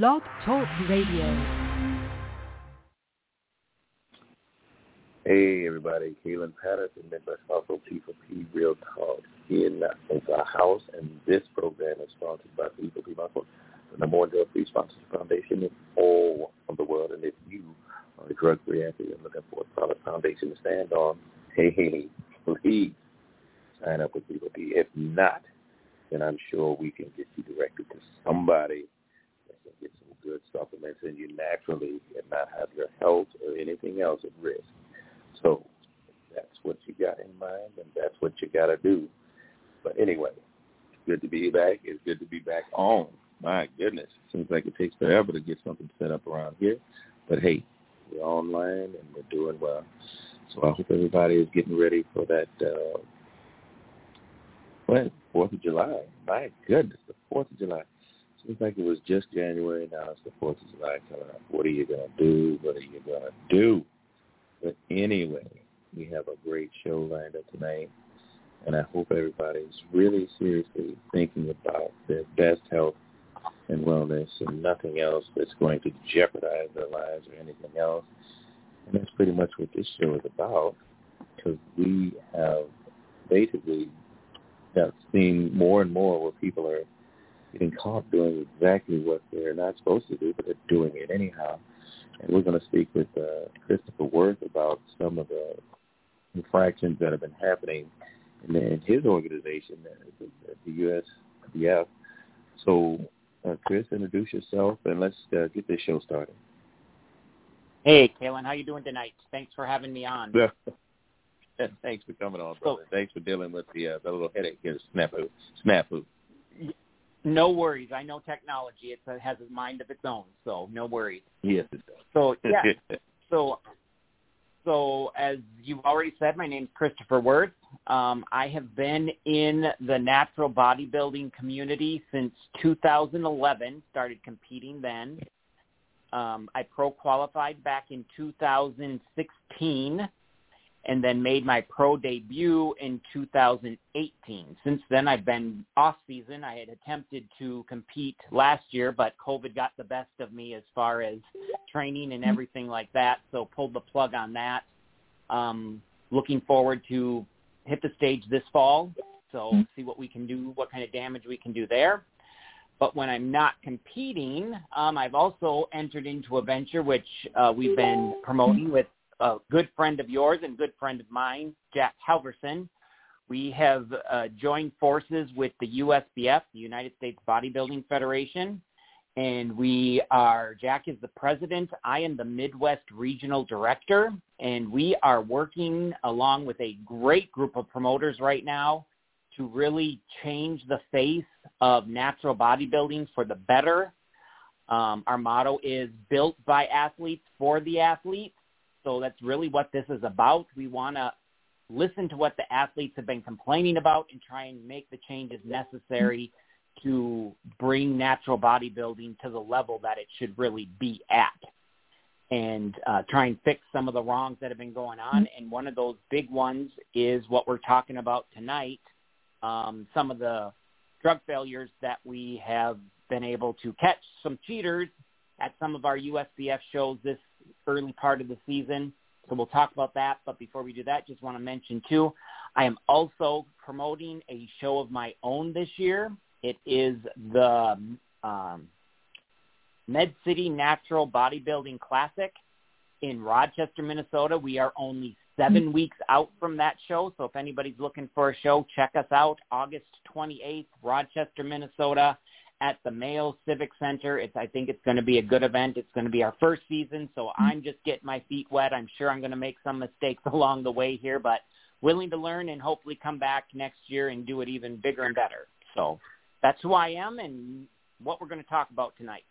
Blog Talk Radio. Hey everybody, Kaelin Patterson, Midwest Hustle P4P Real Talk in our house, and this program is sponsored by P4P Muscle, the number one drug-free sponsors foundation in all of the world. And if you are a drug-free athlete and looking for a solid foundation to stand on, hey, hey, please sign up with P4P. If not, then I'm sure we can get you directed to somebody good supplements in you naturally and not have your health or anything else at risk. So that's what you got in mind, and that's what you got to do. But anyway, good to be back. It's good to be back on. My goodness, seems like it takes forever to get something set up around here. But hey, we're online and we're doing well. So I hope everybody is getting ready for that. Uh, what Fourth of July? My goodness, the Fourth of July. Seems like it was just January. Now it's the Fourth of July coming up. Uh, what are you gonna do? What are you gonna do? But anyway, we have a great show lined up tonight, and I hope everybody's really seriously thinking about their best health and wellness, and nothing else that's going to jeopardize their lives or anything else. And that's pretty much what this show is about, because we have basically have seen more and more where people are getting caught doing exactly what they're not supposed to do, but they're doing it anyhow. And we're going to speak with uh, Christopher Worth about some of the infractions that have been happening in, in his organization, the, the USBF. So, uh, Chris, introduce yourself and let's uh, get this show started. Hey, Kaelin, how you doing tonight? Thanks for having me on. Thanks for coming on, brother. So, Thanks for dealing with the uh, the little headache here, snafu, snafu. No worries. I know technology. It has a mind of its own, so no worries. Yes, it does. So yeah. so so as you've already said, my name is Christopher Worth. Um, I have been in the natural bodybuilding community since 2011. Started competing then. Um, I pro qualified back in 2016 and then made my pro debut in 2018. Since then, I've been off season. I had attempted to compete last year, but COVID got the best of me as far as training and everything like that, so pulled the plug on that. Um, looking forward to hit the stage this fall, so see what we can do, what kind of damage we can do there. But when I'm not competing, um, I've also entered into a venture which uh, we've been promoting with a good friend of yours and good friend of mine, Jack Halverson. We have uh, joined forces with the USBF, the United States Bodybuilding Federation, and we are, Jack is the president, I am the Midwest Regional Director, and we are working along with a great group of promoters right now to really change the face of natural bodybuilding for the better. Um, our motto is built by athletes for the athletes so that's really what this is about. We want to listen to what the athletes have been complaining about and try and make the changes necessary to bring natural bodybuilding to the level that it should really be at and uh, try and fix some of the wrongs that have been going on. And one of those big ones is what we're talking about tonight, um, some of the drug failures that we have been able to catch some cheaters at some of our USBF shows this early part of the season. So we'll talk about that. But before we do that, just want to mention too, I am also promoting a show of my own this year. It is the um, Med City Natural Bodybuilding Classic in Rochester, Minnesota. We are only seven weeks out from that show. So if anybody's looking for a show, check us out. August 28th, Rochester, Minnesota at the Mayo Civic Center. It's I think it's going to be a good event. It's going to be our first season, so mm-hmm. I'm just getting my feet wet. I'm sure I'm going to make some mistakes along the way here, but willing to learn and hopefully come back next year and do it even bigger and better. So that's who I am and what we're going to talk about tonight.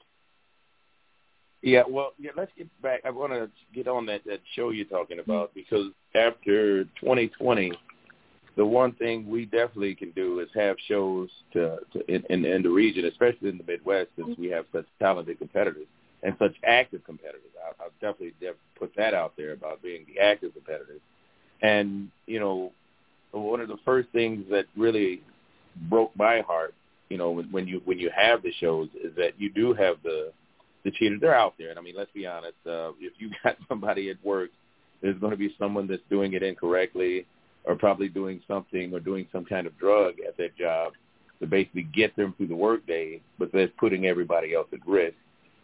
Yeah, well, yeah, let's get back. I want to get on that that show you're talking about because after 2020, the one thing we definitely can do is have shows to, to in, in, in the region, especially in the Midwest, since we have such talented competitors and such active competitors. I'll, I'll definitely put that out there about being the active competitors. And you know, one of the first things that really broke my heart, you know, when, when you when you have the shows, is that you do have the the cheaters, they're out there. And I mean, let's be honest. Uh, if you got somebody at work, there's going to be someone that's doing it incorrectly, or probably doing something or doing some kind of drug at that job to basically get them through the workday, but that's putting everybody else at risk.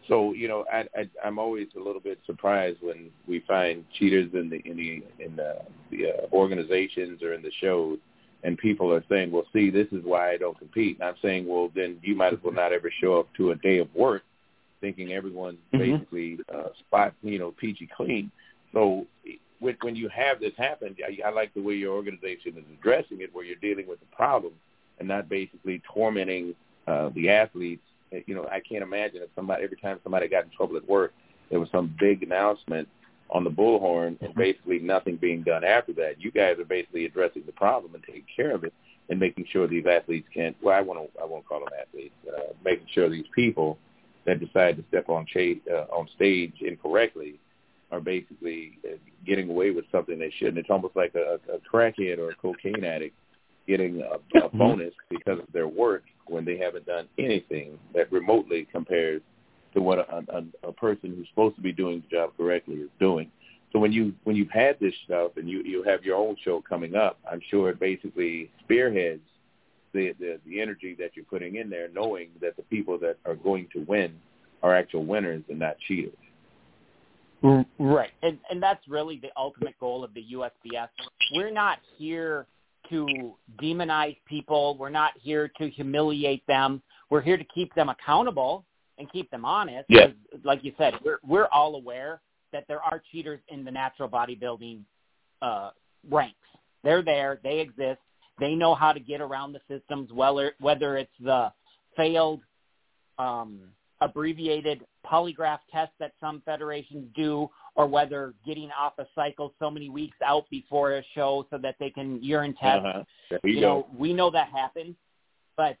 So you know, I, I I'm always a little bit surprised when we find cheaters in the in the in the, the uh, organizations or in the shows, and people are saying, "Well, see, this is why I don't compete." And I'm saying, "Well, then you might as well not ever show up to a day of work, thinking everyone's mm-hmm. basically uh, spot you know peachy clean." So when when you have this happen, I, I like the way your organization is addressing it, where you're dealing with the problem and not basically tormenting uh, the athletes you know, I can't imagine if somebody every time somebody got in trouble at work, there was some big announcement on the bullhorn and mm-hmm. basically nothing being done after that. You guys are basically addressing the problem and taking care of it and making sure these athletes can't. Well, I want to. I won't call them athletes. Uh, making sure these people that decide to step on cha- uh, on stage incorrectly are basically uh, getting away with something they shouldn't. It's almost like a, a crackhead or a cocaine addict getting a, a mm-hmm. bonus because of their work when they haven't done anything that remotely compares to what a, a, a person who's supposed to be doing the job correctly is doing. So when you when you've had this stuff and you you have your own show coming up, I'm sure it basically spearheads the, the the energy that you're putting in there, knowing that the people that are going to win are actual winners and not cheaters. Right, and and that's really the ultimate goal of the USBF. We're not here to demonize people. We're not here to humiliate them. We're here to keep them accountable and keep them honest. Yes. Like you said, we're we're all aware that there are cheaters in the natural bodybuilding uh, ranks. They're there. They exist. They know how to get around the systems, whether whether it's the failed um, abbreviated polygraph test that some federations do, or whether getting off a cycle so many weeks out before a show so that they can urine test. Uh-huh. You, you know, we know that happens. But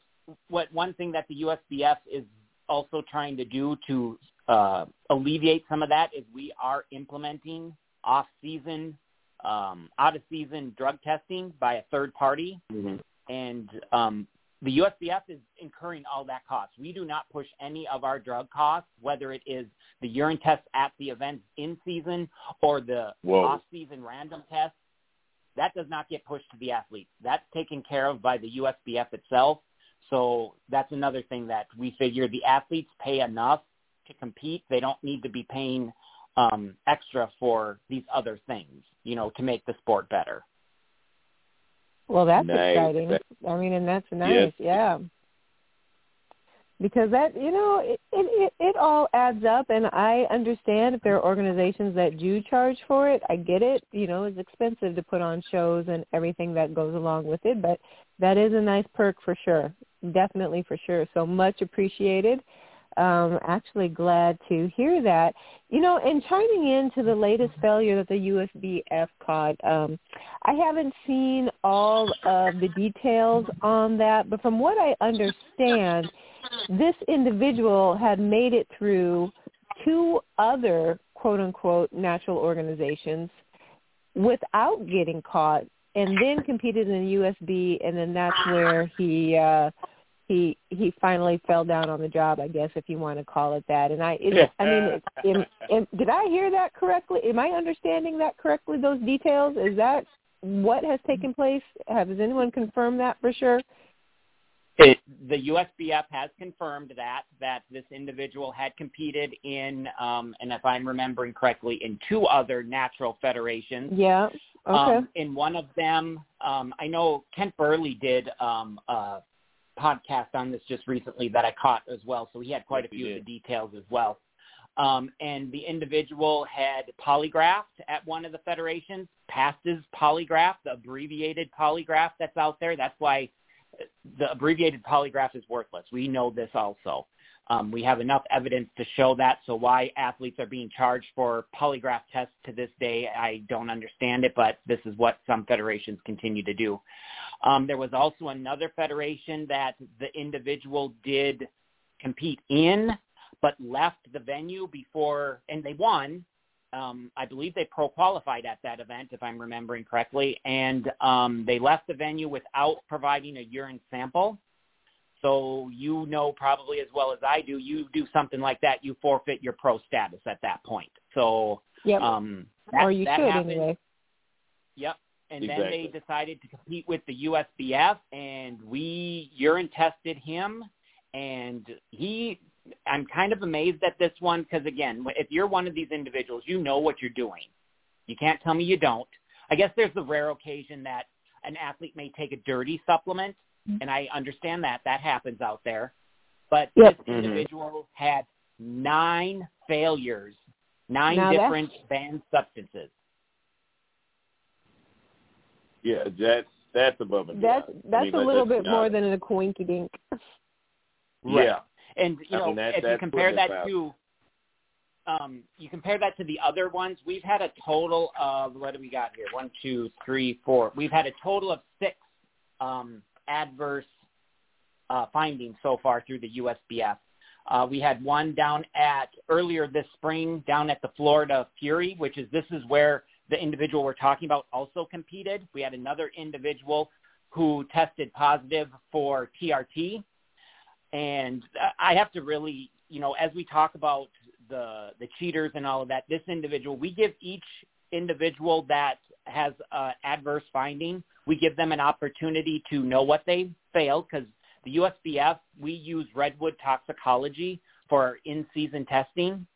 what one thing that the USBF is also trying to do to uh, alleviate some of that is we are implementing off-season, um, out-of-season drug testing by a third party. Mm-hmm. And um, the USBF is incurring all that cost. We do not push any of our drug costs, whether it is the urine test at the event in season or the off season random test. That does not get pushed to the athletes. That's taken care of by the USBF itself. So that's another thing that we figure the athletes pay enough to compete. They don't need to be paying um, extra for these other things, you know, to make the sport better. Well, that's nice. exciting. I mean, and that's nice. Yes. Yeah. Because that, you know, it, it it all adds up, and I understand if there are organizations that do charge for it. I get it. You know, it's expensive to put on shows and everything that goes along with it, but that is a nice perk for sure. Definitely for sure. So much appreciated um, actually glad to hear that. You know, and chiming in to the latest failure that the USBF caught, um, I haven't seen all of the details on that, but from what I understand, this individual had made it through two other quote-unquote natural organizations without getting caught and then competed in the USB and then that's where he uh he he finally fell down on the job, I guess, if you want to call it that. And I, it, I mean, in, in, did I hear that correctly? Am I understanding that correctly? Those details is that what has taken place? Has anyone confirmed that for sure? It, the USBF has confirmed that that this individual had competed in, um, and if I'm remembering correctly, in two other natural federations. Yeah. Okay. Um, in one of them, um, I know Kent Burley did um, uh, podcast on this just recently that I caught as well, so he had quite a few of the details as well. Um, and the individual had polygraphed at one of the federations, passed his polygraph, the abbreviated polygraph that's out there. That's why the abbreviated polygraph is worthless. We know this also. Um, we have enough evidence to show that. So why athletes are being charged for polygraph tests to this day, I don't understand it, but this is what some federations continue to do. Um, there was also another federation that the individual did compete in, but left the venue before, and they won. Um, I believe they pro qualified at that event, if I'm remembering correctly, and um, they left the venue without providing a urine sample. So you know probably as well as I do, you do something like that, you forfeit your pro status at that point. So yep. um, that, or you that should happened. anyway. Yep. And Exactly. then they decided to compete with the USBF, and we urine tested him, and he. I'm kind of amazed at this one because again, if you're one of these individuals, you know what you're doing. You can't tell me you don't. I guess there's the rare occasion that an athlete may take a dirty supplement, and I understand that that happens out there. But Yep. this Mhm. individual had nine failures, nine Now that's- different banned substances. Yeah, that's that's above and That's beyond. I that's mean, a little bit more honest. than a coinky dink. Yeah. And you I know, mean, that- if you compare that out. to um, you compare that to the other ones, we've had a total of what do we got here? One, two, three, four. We've had a total of six um, adverse uh, findings so far through the USBF. Uh, we had one down at earlier this spring down at the Florida Fury, which is this is where the individual we're talking about also competed. We had another individual who tested positive for TRT, and I have to really, you know, as we talk about the the cheaters and all of that, this individual, we give each individual that has uh, adverse finding, we give them an opportunity to know what they failed because the USBF, we use Redwood Toxicology for our in-season testing,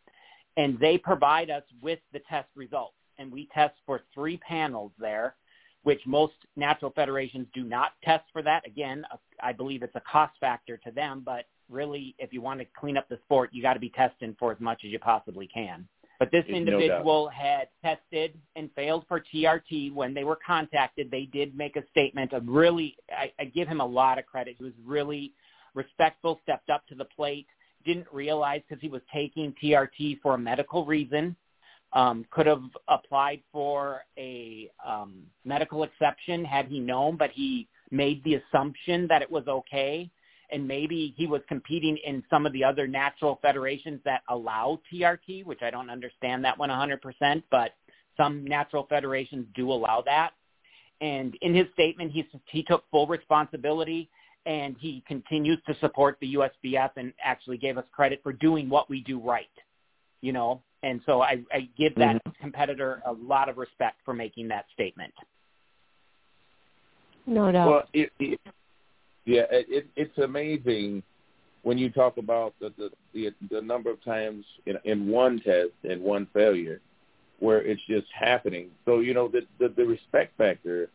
and they provide us with the test results. And we test for three panels there, which most natural federations do not test for that. Again, I believe it's a cost factor to them, but really, if you want to clean up the sport, you got to be testing for as much as you possibly can. But this There's no individual had tested and failed for TRT. When they were contacted, they did make a statement of really, I, I give him a lot of credit. He was really respectful, stepped up to the plate, didn't realize because he was taking TRT for a medical reason, um, could have applied for a um, medical exception had he known, but he made the assumption that it was okay and maybe he was competing in some of the other natural federations that allow TRT, which I don't understand that one 100%, but some natural federations do allow that. And in his statement, he he took full responsibility and he continues to support the USBF and actually gave us credit for doing what we do right, you know. And so I, I give that mm-hmm. competitor a lot of respect for making that statement. No doubt. Well, it, it, yeah, it, it, it's amazing when you talk about the the, the, the number of times in, in one test and one failure where it's just happening. So you know the, the the respect factor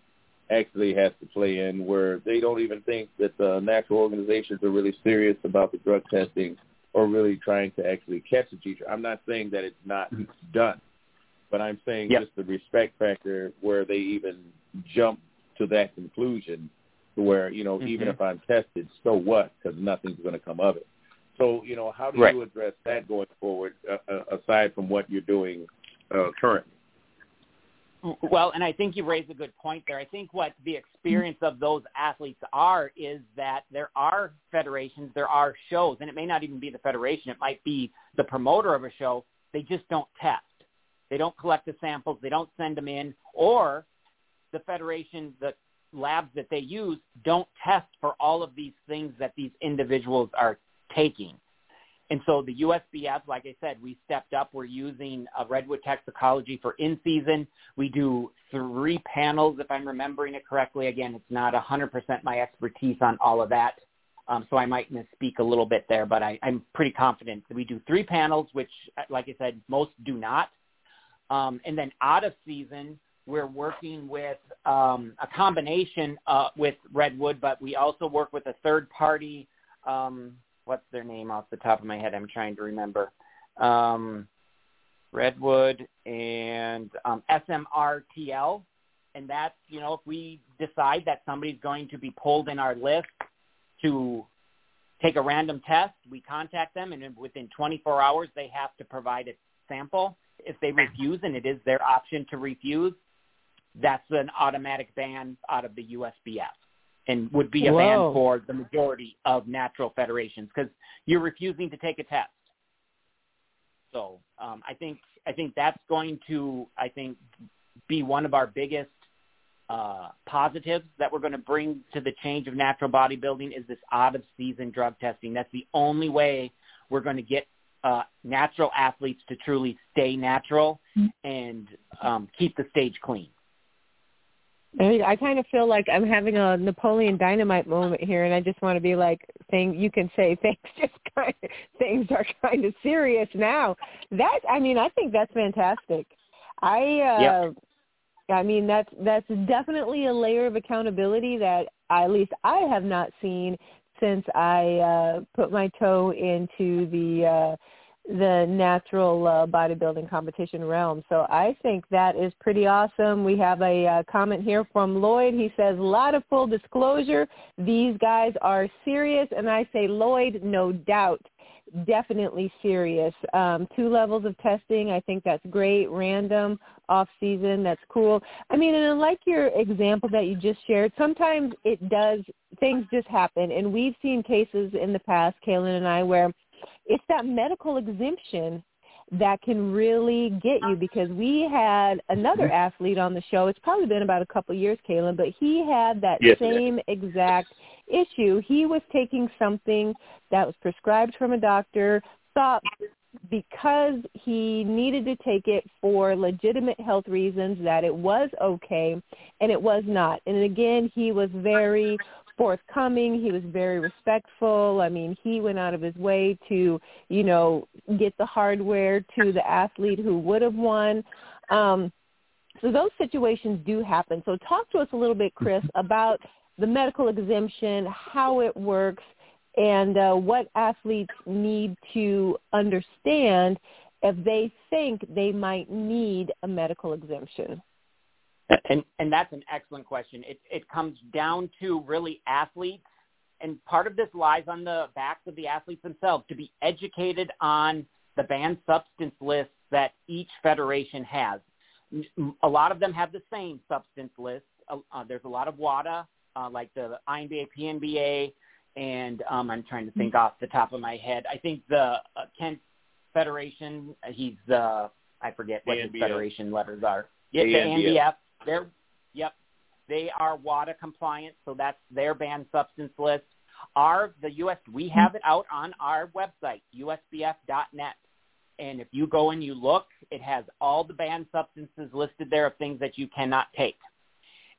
actually has to play in where they don't even think that the natural organizations are really serious about the drug testing or really trying to actually catch the teacher. I'm not saying that it's not done, but I'm saying Yep. just the respect factor where they even jump to that conclusion where, you know, even Mhm. if I'm tested, so what? Because nothing's going to come of it. So, you know, how do Right. you address that going forward, uh, uh, aside from what you're doing uh, currently? Well, and I think you raised a good point there. I think what the experience of those athletes are is that there are federations, there are shows, and it may not even be the federation. It might be the promoter of a show. They just don't test. They don't collect the samples. They don't send them in, or the federation, the labs that they use don't test for all of these things that these individuals are taking. And so the USBF, like I said, we stepped up. We're using uh, Redwood Toxicology for in-season. We do three panels, if I'm remembering it correctly. Again, it's not 100% my expertise on all of that, um, so I might misspeak a little bit there, but I, I'm pretty confident that we do three panels, which, uh, like I said, most do not. Um, and then out of season, we're working with um, a combination uh, with Redwood, but we also work with a third party. Um, what's their name off the top of my head? I'm trying to remember. Um, Redwood and um, SMRTL, and that's you know if we decide that somebody's going to be pulled in our list to take a random test, we contact them, and within 24 hours they have to provide a sample. If they refuse, and it is their option to refuse, that's an automatic ban out of the USBF and would be a Whoa. ban for the majority of natural federations because you're refusing to take a test. So um, I think I think that's going to I think be one of our biggest uh, positives that we're going to bring to the change of natural bodybuilding is this out of season drug testing. That's the only way we're going to get uh, natural athletes to truly stay natural mm-hmm. and um, keep the stage clean. I kind of feel like I'm having a Napoleon Dynamite moment here, and I just want to be like saying, "You can say things just kind of things are kind of serious now." That I mean, I think that's fantastic. I uh, yep. I mean, that's that's definitely a layer of accountability that I, at least I have not seen since I uh, put my toe into the uh, the natural uh, bodybuilding competition realm. So I think that is pretty awesome. We have a uh, comment here from Lloyd. He says, a lot of full disclosure. These guys are serious. And I say, Lloyd, no doubt definitely serious. Um, two levels of testing, I think that's great. Random, off season, that's cool. I mean, and like your example that you just shared, sometimes it does, things just happen. And we've seen cases in the past, Kaelin and I, where it's that medical exemption that can really get you because we had another mm-hmm. athlete on the show. It's probably been about a couple of years, Kaelin, but he had that yes, same exact issue. He was taking something that was prescribed from a doctor, thought because he needed to take it for legitimate health reasons that it was okay and it was not. And again, he was very forthcoming. He was very respectful. I mean, he went out of his way to, you know, get the hardware to the athlete who would have won. Um, so those situations do happen. So talk to us a little bit, Chris, about the medical exemption, how it works, and uh, what athletes need to understand if they think they might need a medical exemption. And and that's an excellent question. It it comes down to really athletes, and part of this lies on the backs of the athletes themselves to be educated on the banned substance lists that each federation has. A lot of them have the same substance list. Uh, uh, there's a lot of WADA, uh, like the INBA, PNBA, and um, I'm trying to think off the top of my head. I think the uh, Kent Federation. He's uh, I forget what his federation letters are. Yeah, the ANBF. They're yep. They are WADA compliant, so that's their banned substance list. Our the US we have it out on our website, usbf.net. And if you go and you look, it has all the banned substances listed there of things that you cannot take.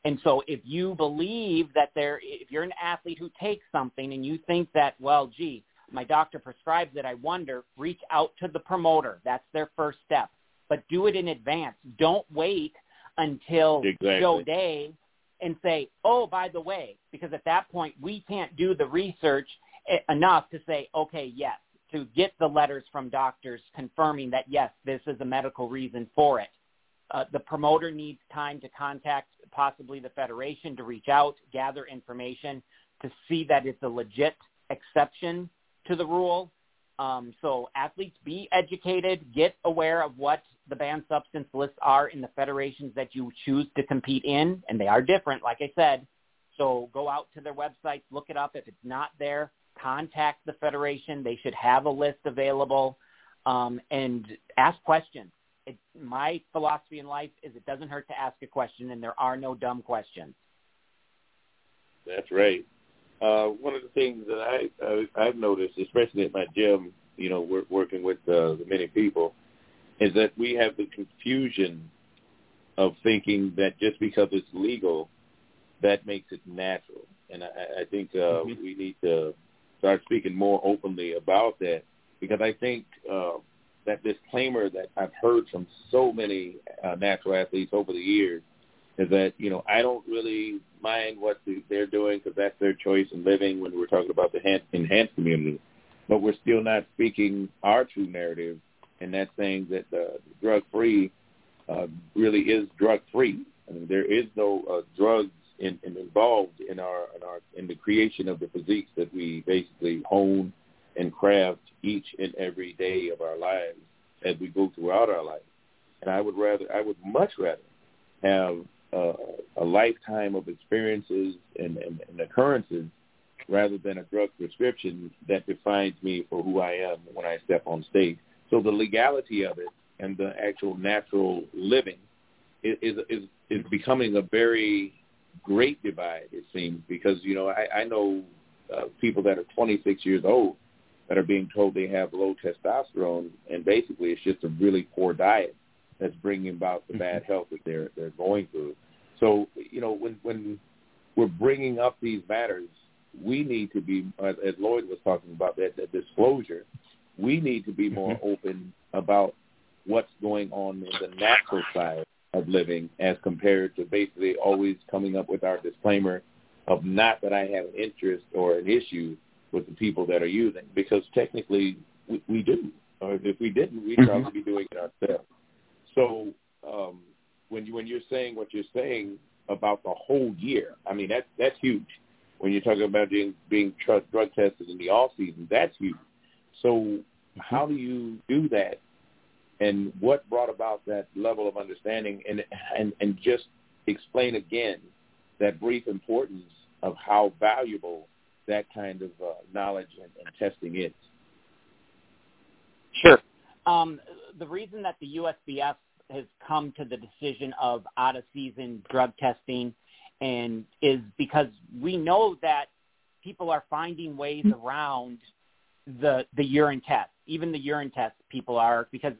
And so if you believe that there, if you're an athlete who takes something and you think that, well, gee, my doctor prescribes it, I wonder, reach out to the promoter. That's their first step. But do it in advance. Don't wait until exactly. show day and say, oh, by the way, because at that point we can't do the research enough to say, okay, yes, to get the letters from doctors confirming that, yes, this is a medical reason for it. Uh, the promoter needs time to contact possibly the federation to reach out, gather information to see that it's a legit exception to the rule. Um, so athletes be educated, get aware of what the banned substance lists are in the federations that you choose to compete in, and they are different, like I said. So go out to their websites, look it up. If it's not there, contact the federation. They should have a list available um, and ask questions. It, my philosophy in life is it doesn't hurt to ask a question, and there are no dumb questions. That's right. Uh, one of the things that I uh, I've noticed, especially at my gym, you know, we're working with uh, the many people, is that we have the confusion of thinking that just because it's legal, that makes it natural. And I, I think uh, mm-hmm. we need to start speaking more openly about that because I think uh, that disclaimer that I've heard from so many uh, natural athletes over the years is that you know I don't really mind what the, they're doing because that's their choice in living. When we're talking about the enhanced, community, but we're still not speaking our true narrative, and that's saying that uh, drug free uh, really is drug free. I mean, there is no uh, drugs in, in involved in our in our in the creation of the physiques that we basically hone and craft each and every day of our lives as we go throughout our life. And I would rather, I would much rather have uh, a lifetime of experiences and, and, and occurrences rather than a drug prescription that defines me for who I am when I step on stage. So the legality of it and the actual natural living is is, is becoming a very great divide. It seems because you know I, I know uh, people that are 26 years old that are being told they have low testosterone, and basically it's just a really poor diet that's bringing about the bad health that they're they're going through. So you know when when we're bringing up these matters, we need to be, as Lloyd was talking about that, that disclosure. We need to be more mm-hmm. open about what's going on in the natural side of living as compared to basically always coming up with our disclaimer of not that I have an interest or an issue with the people that are using, because technically we, we do. Or if we didn't, we'd mm-hmm. probably be doing it ourselves. So um, when you when you're saying what you're saying about the whole year, I mean that's that's huge. When you're talking about being being drug tested in the off season, that's huge. So mm-hmm. how do you do that and what brought about that level of understanding and and and just explain again that brief importance of how valuable that kind of uh, knowledge and, and, testing is. Sure. Um, the reason that the USBF has come to the decision of out of season drug testing and is because we know that people are finding ways around the the urine test. Even the urine test people are because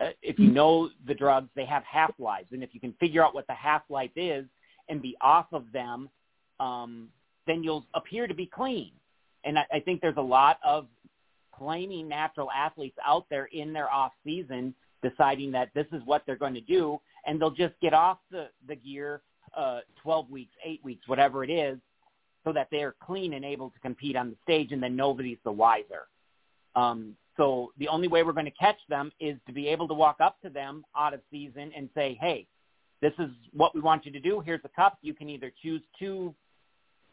uh, if you know the drugs, they have half-lives. And if you can figure out what the half-life is and be off of them, um, then you'll appear to be clean. And I, I think there's a lot of claiming natural athletes out there in their off season deciding that this is what they're going to do and they'll just get off the, the gear uh, 12 weeks, 8 weeks, whatever it is, so that they're clean and able to compete on the stage and then nobody's the wiser. Um, so the only way we're going to catch them is to be able to walk up to them out of season and say, hey, this is what we want you to do. Here's the cup. You can either choose to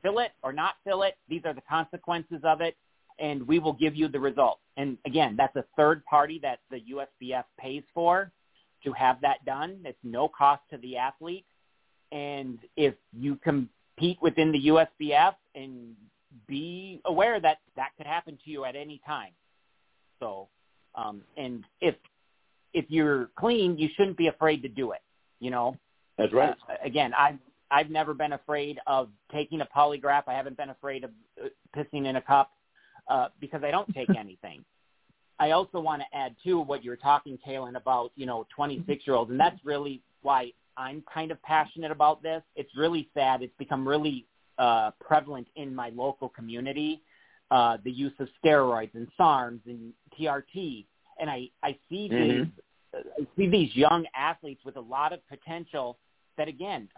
fill it or not fill it. These are the consequences of it, and we will give you the results. And again, that's a third party that the USBF pays for to have that done. It's no cost to the athlete. And if you compete within the USBF and be aware that that could happen to you at any time. So, um, and if if you're clean, you shouldn't be afraid to do it. You know. That's right. Uh, again, I've I've never been afraid of taking a polygraph. I haven't been afraid of uh, pissing in a cup uh, because I don't take anything. I also want to add too what you were talking, Kaelin, about you know 26 year olds, and that's really why I'm kind of passionate about this. It's really sad. It's become really uh, prevalent in my local community uh, the use of steroids and SARMs and TRT. And I, I see mm-hmm. these I see these young athletes with a lot of potential that again,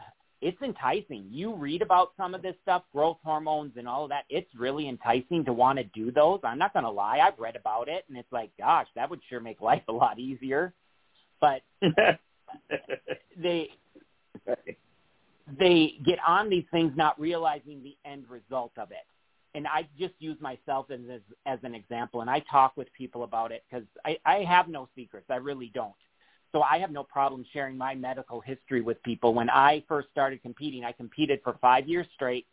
it's enticing. You read about some of this stuff, growth hormones and all of that. It's really enticing to want to do those. I'm not going to lie. I've read about it and it's like, gosh, that would sure make life a lot easier. But they they get on these things not realizing the end result of it and I just use myself as, as, as an example, and I talk with people about it because I, I have no secrets. I really don't. So I have no problem sharing my medical history with people. When I first started competing, I competed for five years straight,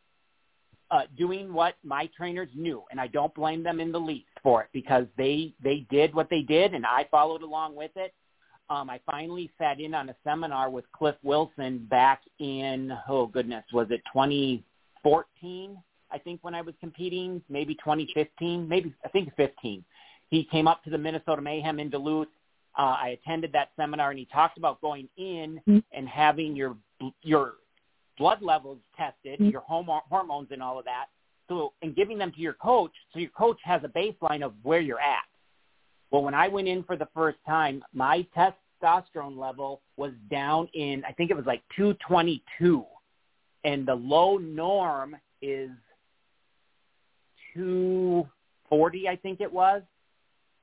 uh, doing what my trainers knew, and I don't blame them in the least for it because they they did what they did, and I followed along with it. Um, I finally sat in on a seminar with Cliff Wilson back in oh goodness, was it 2014? I think when I was competing, maybe 2015, maybe I think 15. He came up to the Minnesota Mayhem in Duluth. Uh, I attended that seminar, and he talked about going in mm-hmm. and having your your blood levels tested, mm-hmm. your homo- hormones, and all of that. So, and giving them to your coach, so your coach has a baseline of where you're at. Well, when I went in for the first time, my testosterone level was down in I think it was like 222, and the low norm is 240, I think it was.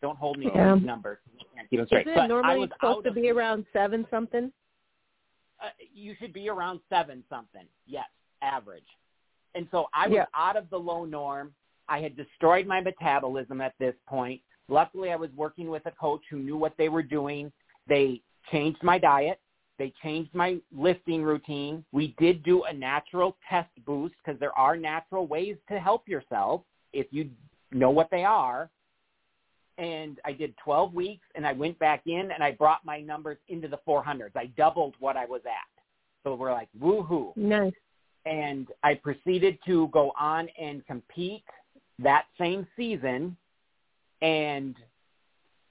Don't hold me to yeah. Those numbers. Isn't it normally supposed to be around seven something? Uh, you should be around seven something. Yes, average. And so I was yeah. out of the low norm. I had destroyed my metabolism at this point. Luckily, I was working with a coach who knew what they were doing. They changed my diet. They changed my lifting routine. We did do a natural test boost because there are natural ways to help yourself if you know what they are. And I did 12 weeks and I went back in and I brought my numbers into the 400s. I doubled what I was at. So we're like, woohoo. Nice. And I proceeded to go on and compete that same season. And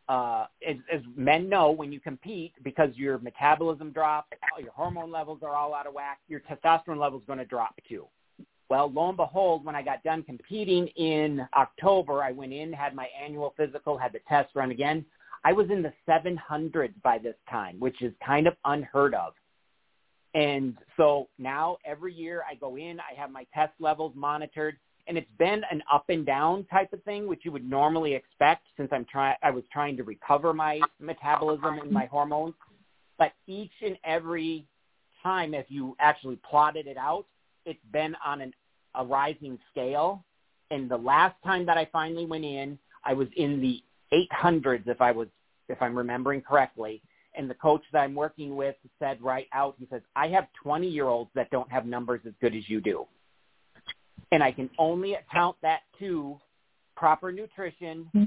uh, as, as men know, when you compete, because your metabolism drops, your hormone levels are all out of whack, your testosterone level is going to drop too. Well, lo and behold, when I got done competing in October, I went in, had my annual physical, had the test run again. I was in the 700s by this time, which is kind of unheard of. And so now every year I go in, I have my test levels monitored, and it's been an up and down type of thing, which you would normally expect since I'm trying. I was trying to recover my metabolism and my hormones. But each and every time, if you actually plotted it out, it's been on an, a rising scale. And the last time that I finally went in, I was in the 800s, if I was, if I'm remembering correctly. And the coach that I'm working with said right out, he says, I have 20 year olds that don't have numbers as good as you do. And I can only account that to proper nutrition, mm-hmm.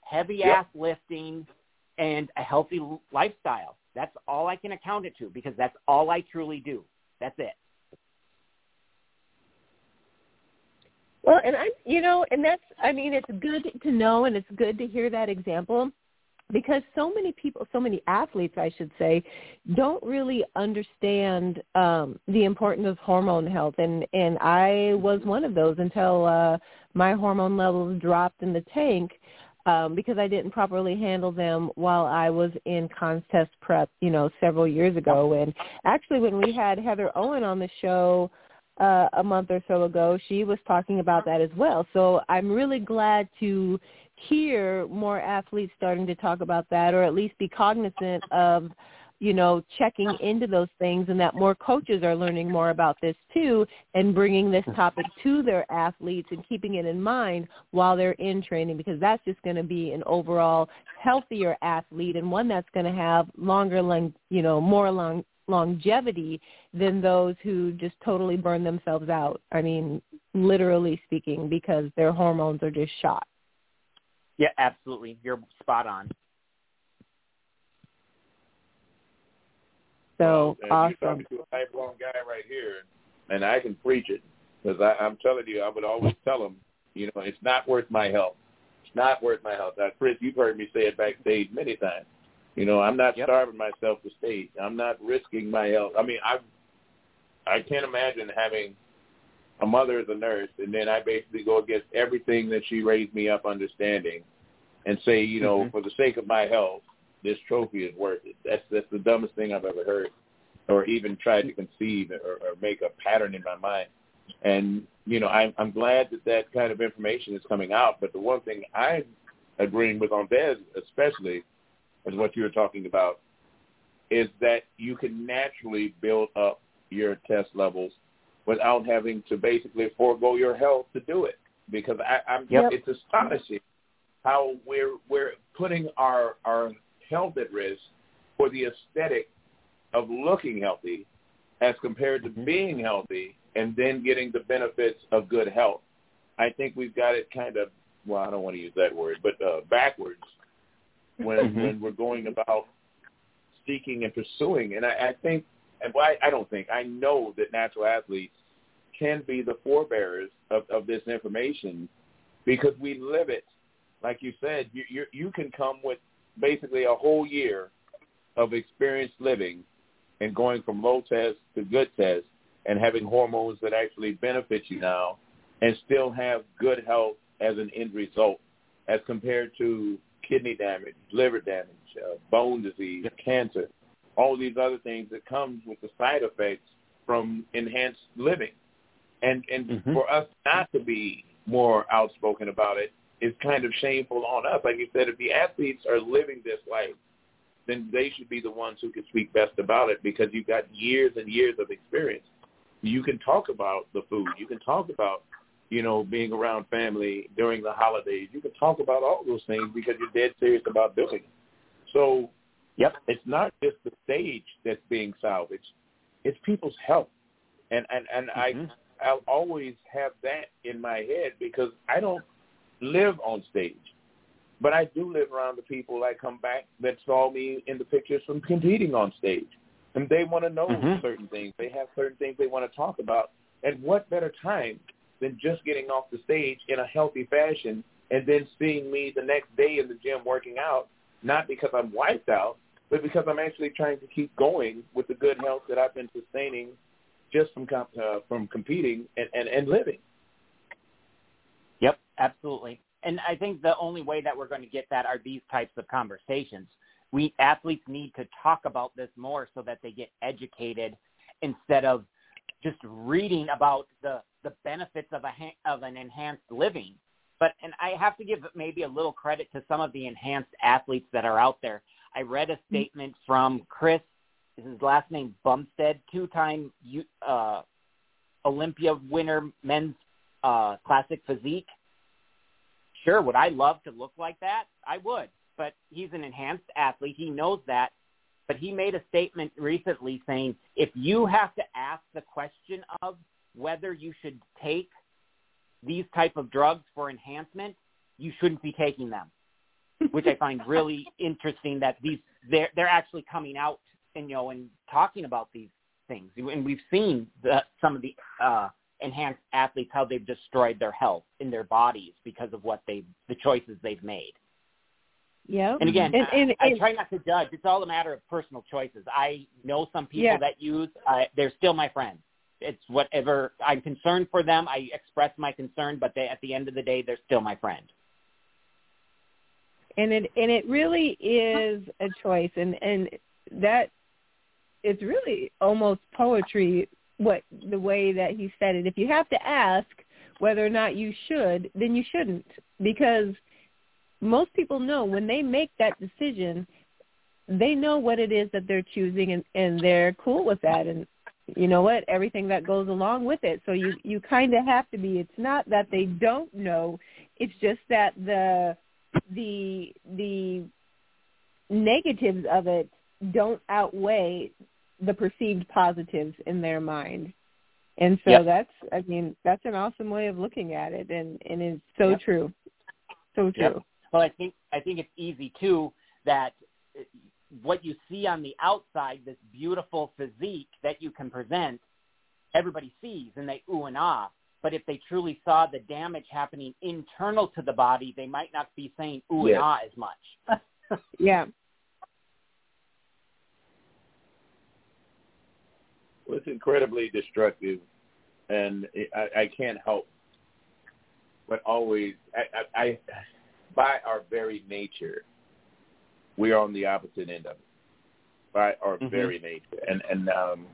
heavy yep. ass lifting, and a healthy lifestyle. That's all I can account it to because that's all I truly do. That's it. Well, and I, you know, and that's, I mean, it's good to know and it's good to hear that example because so many people, so many athletes, I should say, don't really understand um, the importance of hormone health, and and I was one of those until uh, my hormone levels dropped in the tank um, because I didn't properly handle them while I was in contest prep, you know, several years ago. And actually, when we had Heather Owen on the show uh, a month or so ago, she was talking about that as well. So I'm really glad to hear more athletes starting to talk about that or at least be cognizant of you know checking into those things and that more coaches are learning more about this too and bringing this topic to their athletes and keeping it in mind while they're in training because that's just going to be an overall healthier athlete and one that's going to have longer long you know more long longevity than those who just totally burn themselves out i mean literally speaking because their hormones are just shot yeah, absolutely. You're spot on. So well, awesome. You're talking to a lifelong guy right here, and I can preach it because I'm telling you, I would always tell him, you know, it's not worth my help. It's not worth my help. Now, Chris, you've heard me say it backstage many times. You know, I'm not yep. starving myself to stage. I'm not risking my health. I mean, I I can't imagine having a mother is a nurse, and then I basically go against everything that she raised me up understanding, and say, you know, mm-hmm. for the sake of my health, this trophy is worth it. That's that's the dumbest thing I've ever heard, or even tried to conceive or, or make a pattern in my mind. And you know, I'm I'm glad that that kind of information is coming out. But the one thing I'm agreeing with on Bez, especially, is what you were talking about, is that you can naturally build up your test levels without having to basically forego your health to do it. Because I, I'm, yep. it's astonishing how we're we're putting our our health at risk for the aesthetic of looking healthy, as compared to mm-hmm. being healthy and then getting the benefits of good health. I think we've got it kind of well, I don't want to use that word, but uh, backwards when mm-hmm. when we're going about seeking and pursuing. And I, I think, and well, I, I don't think, I know that natural athletes can be the forebearers of, of this information because we live it. Like you said, you, you, you can come with basically a whole year of experience living and going from low test to good test and having hormones that actually benefit you now and still have good health as an end result as compared to kidney damage, liver damage, uh, bone disease, cancer, all these other things that comes with the side effects from enhanced living. And and mm-hmm. for us not to be more outspoken about it is kind of shameful on us. Like you said, if the athletes are living this life, then they should be the ones who can speak best about it because you've got years and years of experience. You can talk about the food. You can talk about, you know, being around family during the holidays. You can talk about all those things because you're dead serious about doing it. So, yep, it's not just the stage that's being salvaged; it's people's health. And and and mm-hmm. I I'll always have that in my head because I don't live on stage. But I do live around the people that come back that saw me in the pictures from competing on stage. and they want to know Mhm. certain things. They have certain things they want to talk about. And what better time than just getting off the stage in a healthy fashion and then seeing me the next day in the gym working out, not because I'm wiped out, but because I'm actually trying to keep going with the good health that I've been sustaining just from comp- uh, from competing and, and, and living. Yep, absolutely. And I think the only way that we're going to get that are these types of conversations. We athletes need to talk about this more so that they get educated instead of just reading about the the benefits of a of an enhanced living. But and I have to give maybe a little credit to some of the enhanced athletes that are out there. I read a statement from Chris, is his last name Bumstead, two-time uh, Olympia winner, men's uh, classic physique. Sure, would I love to look like that? I would, but he's an enhanced athlete. He knows that. But he made a statement recently saying if you have to ask the question of whether you should take these type of drugs for enhancement, you shouldn't be taking them. Which I find really interesting that these they're they're actually coming out and you know and talking about these things. And we've seen the, some of the uh, enhanced athletes how they've destroyed their health in their bodies because of what they the choices they've made. Yeah. And again, and, and, I, I try not to judge. It's all a matter of personal choices. I know some people Yeah. that use. Uh, they're still my friends. It's whatever. I'm concerned for them. I express my concern, but they, at the end of the day, they're still my friend. and it and it really is a choice and and that it's really almost poetry what the way that he said it if you have to ask whether or not you should then you shouldn't because most people know when they make that decision they know what it is that they're choosing and and they're cool with that and you know what everything that goes along with it so you you kind of have to be it's not that they don't know it's just that the the the negatives of it don't outweigh the perceived positives in their mind. And so Yep. that's I mean, that's an awesome way of looking at it and, and it's so Yep. true. So true. Yep. Well, I think I think it's easy too that what you see on the outside, this beautiful physique that you can present, everybody sees and they ooh and ah. But if they truly saw the damage happening internal to the body, they might not be saying ooh Yes. and ah as much. Yeah. Well, it's incredibly destructive, and I, I can't help but always, I, I, I, by our very nature, we are on the opposite end of it. By our Mhm. very nature, and and um,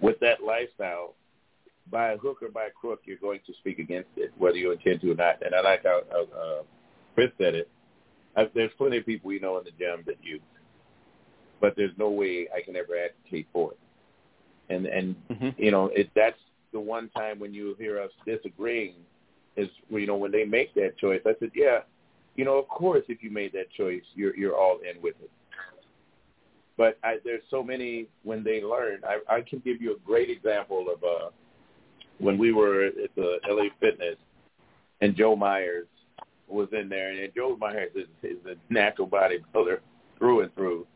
with that lifestyle, by a hook or by a crook, you're going to speak against it, whether you intend to or not. And I like how, uh, Chris said it. I, there's plenty of people we know in the gym that use, but there's no way I can ever advocate for it and and Mhm. you know it that's the one time when you hear us disagreeing is you know when they make that choice i said yeah you know of course if you made that choice you're you're all in with it but I, there's so many when they learn i i can give you a great example of uh when we were at the la fitness and joe myers was in there and joe myers is, is a natural bodybuilder through and through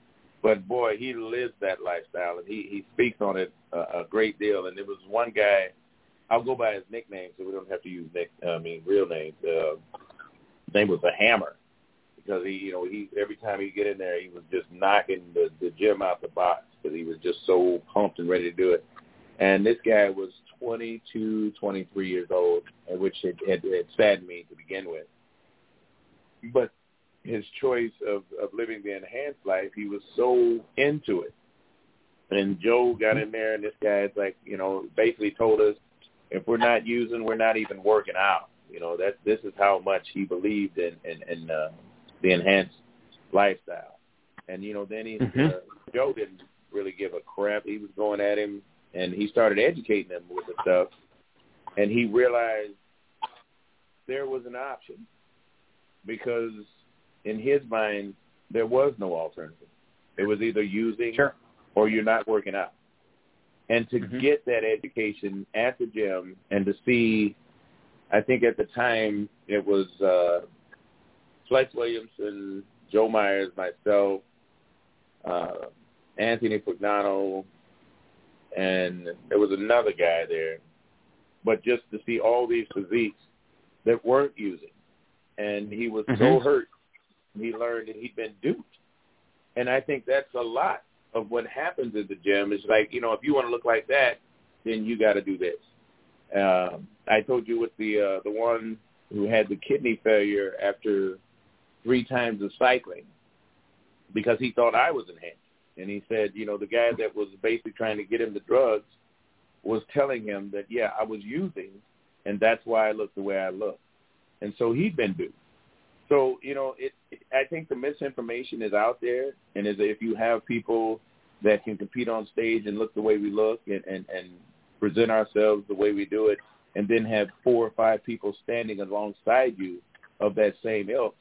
but boy, he lives that lifestyle, and he he speaks on it a, a great deal. And there was one guy, I'll go by his nickname, so we don't have to use nick, I mean real names. Uh, name was the Hammer, because he, you know, he every time he get in there, he was just knocking the the gym out the box because he was just so pumped and ready to do it. And this guy was 22, 23 years old, which had, had, had saddened me to begin with. But his choice of, of living the enhanced life, he was so into it. And Joe got in there, and this guy's like, you know, basically told us, if we're not using, we're not even working out. You know, that this is how much he believed in in, in uh, the enhanced lifestyle. And you know, then he Mhm. uh, Joe didn't really give a crap. He was going at him, and he started educating him with the stuff. And he realized there was an option because in his mind, there was no alternative. It was either using Sure. or you're not working out. And to Mhm. get that education at the gym and to see, I think at the time it was uh, Flex Williamson, Joe Myers, myself, uh, Anthony Pugnano, and there was another guy there. But just to see all these physiques that weren't using, and he was mm-hmm. so hurt, he learned that he'd been duped. And I think that's a lot of what happens at the gym. It's like, you know, if you want to look like that, then you got to do this. Um, I told you with the uh, the one who had the kidney failure after three times of cycling because he thought I was enhanced. And he said, you know, the guy that was basically trying to get him the drugs was telling him that, yeah, I was using, and that's why I look the way I look. And so he'd been duped. So, you know, it, I think the misinformation is out there, and is if you have people that can compete on stage and look the way we look and, and, and present ourselves the way we do it, and then have four or five people standing alongside you of that same ilk,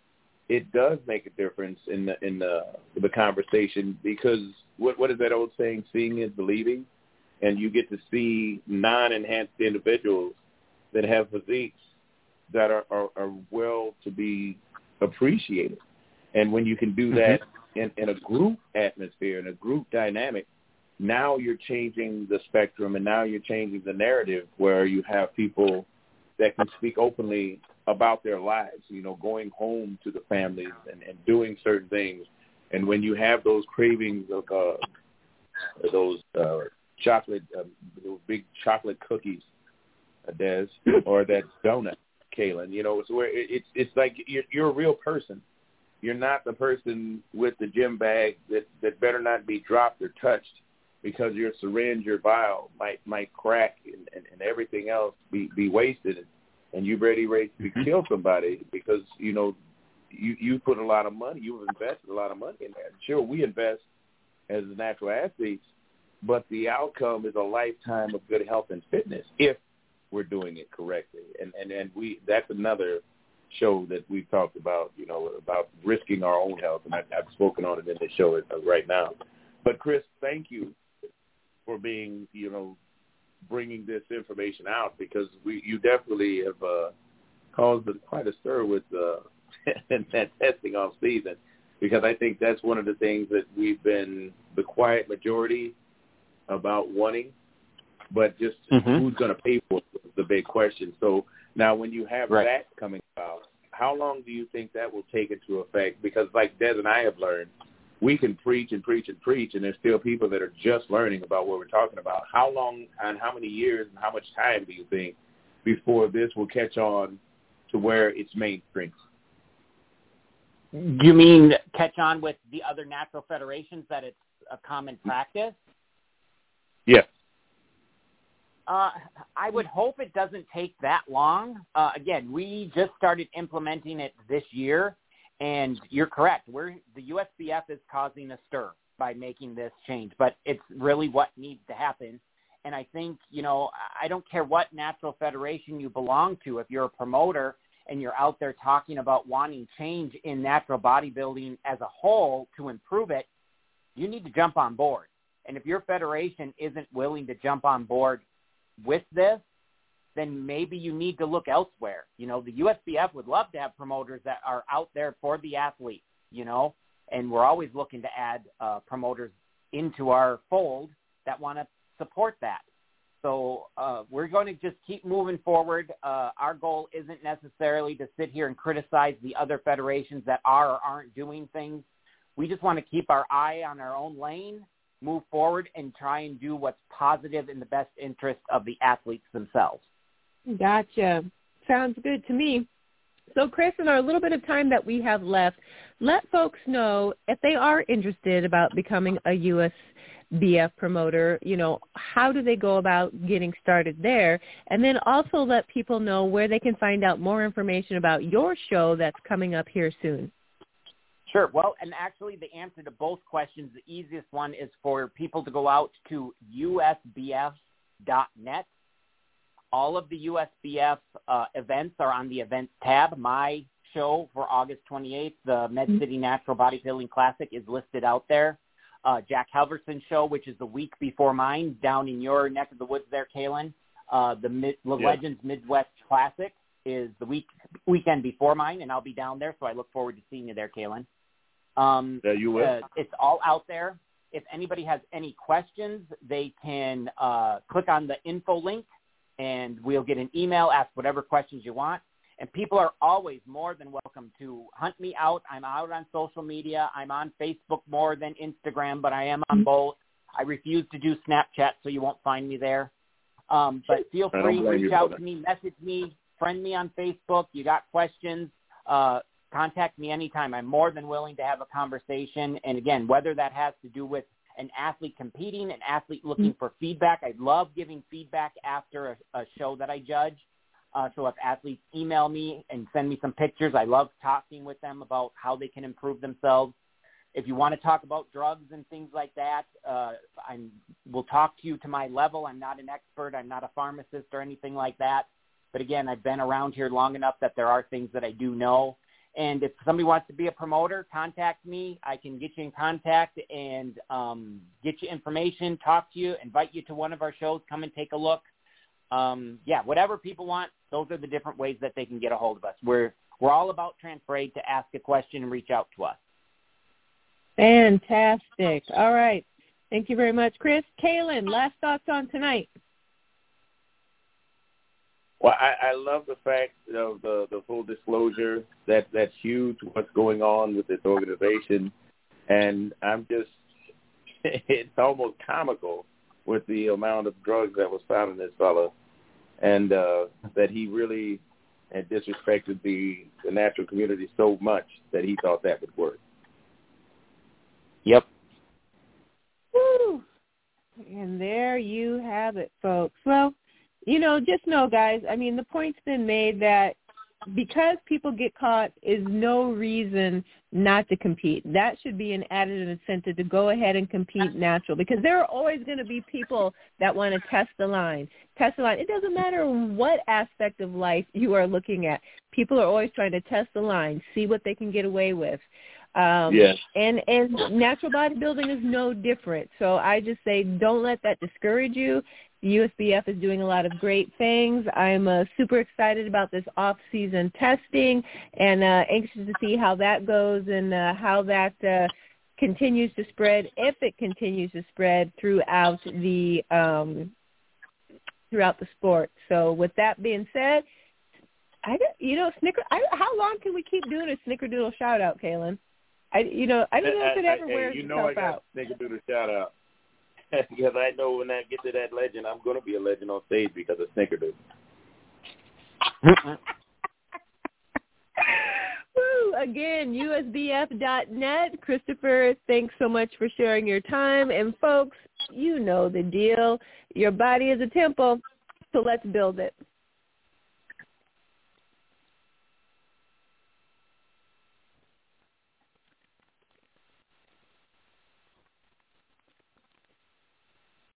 it does make a difference in the in the the conversation because what what is that old saying? Seeing is believing, and you get to see non-enhanced individuals that have physiques that are, are, are well to be appreciated. And when you can do that mm-hmm. in, in a group atmosphere, in a group dynamic, now you're changing the spectrum and now you're changing the narrative where you have people that can speak openly about their lives, you know, going home to the families and, and doing certain things. And when you have those cravings of uh, those uh, chocolate, um, those big chocolate cookies, uh, Des, or that donut, Kaelin, you know, it's where it, it's it's like you're, you're a real person. You're not the person with the gym bag that that better not be dropped or touched because your syringe, your vial might might crack and, and, and everything else be be wasted, and you're ready ready to mm-hmm. kill somebody because you know you you put a lot of money, you've invested a lot of money in that. Sure, we invest as natural athletes, but the outcome is a lifetime of good health and fitness if we're doing it correctly. And and and we that's another show that we've talked about, you know, about risking our own health, and I, I've spoken on it in the show right now. But Chris, thank you for being, you know, bringing this information out because we you definitely have uh, caused quite a stir with uh, that testing off season because I think that's one of the things that we've been the quiet majority about wanting, but just mm-hmm. who's going to pay for it is the big question. So now when you have right. that coming about, how long do you think that will take into effect? Because like Des and I have learned, we can preach and preach and preach, and there's still people that are just learning about what we're talking about. How long and how many years and how much time do you think before this will catch on to where it's mainstream? You mean catch on with the other natural federations that it's a common practice? Yes. Uh, I would hope it doesn't take that long. Uh, again, we just started implementing it this year, and you're correct. We're the USBF is causing a stir by making this change, but it's really what needs to happen. And I think, you know, I don't care what natural federation you belong to. If you're a promoter and you're out there talking about wanting change in natural bodybuilding as a whole to improve it, you need to jump on board. And if your federation isn't willing to jump on board with this, then maybe you need to look elsewhere. You know, the USBF would love to have promoters that are out there for the athlete, you know, and we're always looking to add uh, promoters into our fold that want to support that. So uh, we're going to just keep moving forward. Uh, our goal isn't necessarily to sit here and criticize the other federations that are or aren't doing things. We just want to keep our eye on our own lane, move forward, and try and do what's positive in the best interest of the athletes themselves. Gotcha. Sounds good to me. So Chris, in our little bit of time that we have left, let folks know if they are interested about becoming a USBF promoter, you know, how do they go about getting started there? And then also let people know where they can find out more information about your show that's coming up here soon. Sure. Well, and actually the answer to both questions, the easiest one is for people to go out to usbf.net all of the USBF uh, events are on the events tab. My show for August 28th, the Med mm-hmm. City Natural Bodybuilding Classic, is listed out there. Uh, Jack Halverson's show, which is the week before mine, down in your neck of the woods there, Kaelin. Uh, the Mid- yeah. Legends Midwest Classic is the week weekend before mine, and I'll be down there, so I look forward to seeing you there, Kaelin. Um, yeah, you will. Uh, it's all out there. if anybody has any questions, they can uh, click on the info link and we'll get an email, ask whatever questions you want. And people are always more than welcome to hunt me out. I'm out on social media. I'm on Facebook more than Instagram, but I am on both. I refuse to do Snapchat, so you won't find me there. Um, but feel free, reach out to me, message me, friend me on Facebook. You got questions, uh, contact me anytime. I'm more than willing to have a conversation. And again, whether that has to do with an athlete competing, an athlete looking for feedback, I love giving feedback after a, a show that I judge. Uh, so if athletes email me and send me some pictures, I love talking with them about how they can improve themselves. If you want to talk about drugs and things like that, uh, I'm will talk to you to my level. I'm not an expert. I'm not a pharmacist or anything like that. But again, I've been around here long enough that there are things that I do know. And if somebody wants to be a promoter, contact me. I can get you in contact and um, get you information, talk to you, invite you to one of our shows. Come and take a look. Um, yeah, whatever people want, those are the different ways that they can get a hold of us. We're we're all about transfer to ask a question and reach out to us. Fantastic. All right. Thank you very much, Chris. Kaelin, last thoughts on tonight. Well, I, I love the fact of the the full disclosure. That that's huge. What's going on with this organization, and I'm just it's almost comical with the amount of drugs that was found in this fellow, and uh, that he really had disrespected the the natural community so much that he thought that would work. Yep. Woo! And there you have it, folks. Well, you know, just know, guys. I mean, the point's been made that because people get caught is no reason not to compete. That should be an added incentive to go ahead and compete natural because there are always going to be people that want to test the line. Test the line. It doesn't matter what aspect of life you are looking at. People are always trying to test the line, see what they can get away with. Um, yes. And and natural bodybuilding is no different. So I just say don't let that discourage you. USBF is doing a lot of great things. I'm uh, super excited about this off-season testing and uh, anxious to see how that goes and uh, how that uh, continues to spread, if it continues to spread throughout the um, throughout the sport. So with that being said, I you know snicker. I, how long can we keep doing a snickerdoodle shout out, Kaelin? I you know I don't know if it ever hey, wears you know itself I got out. Snickerdoodle shout out. because I know when I get to that legend, I'm going to be a legend on stage because of Snickerdoodle. Woo! Again, usbf.net. Christopher, thanks so much for sharing your time. And folks, you know the deal. Your body is a temple, so let's build it.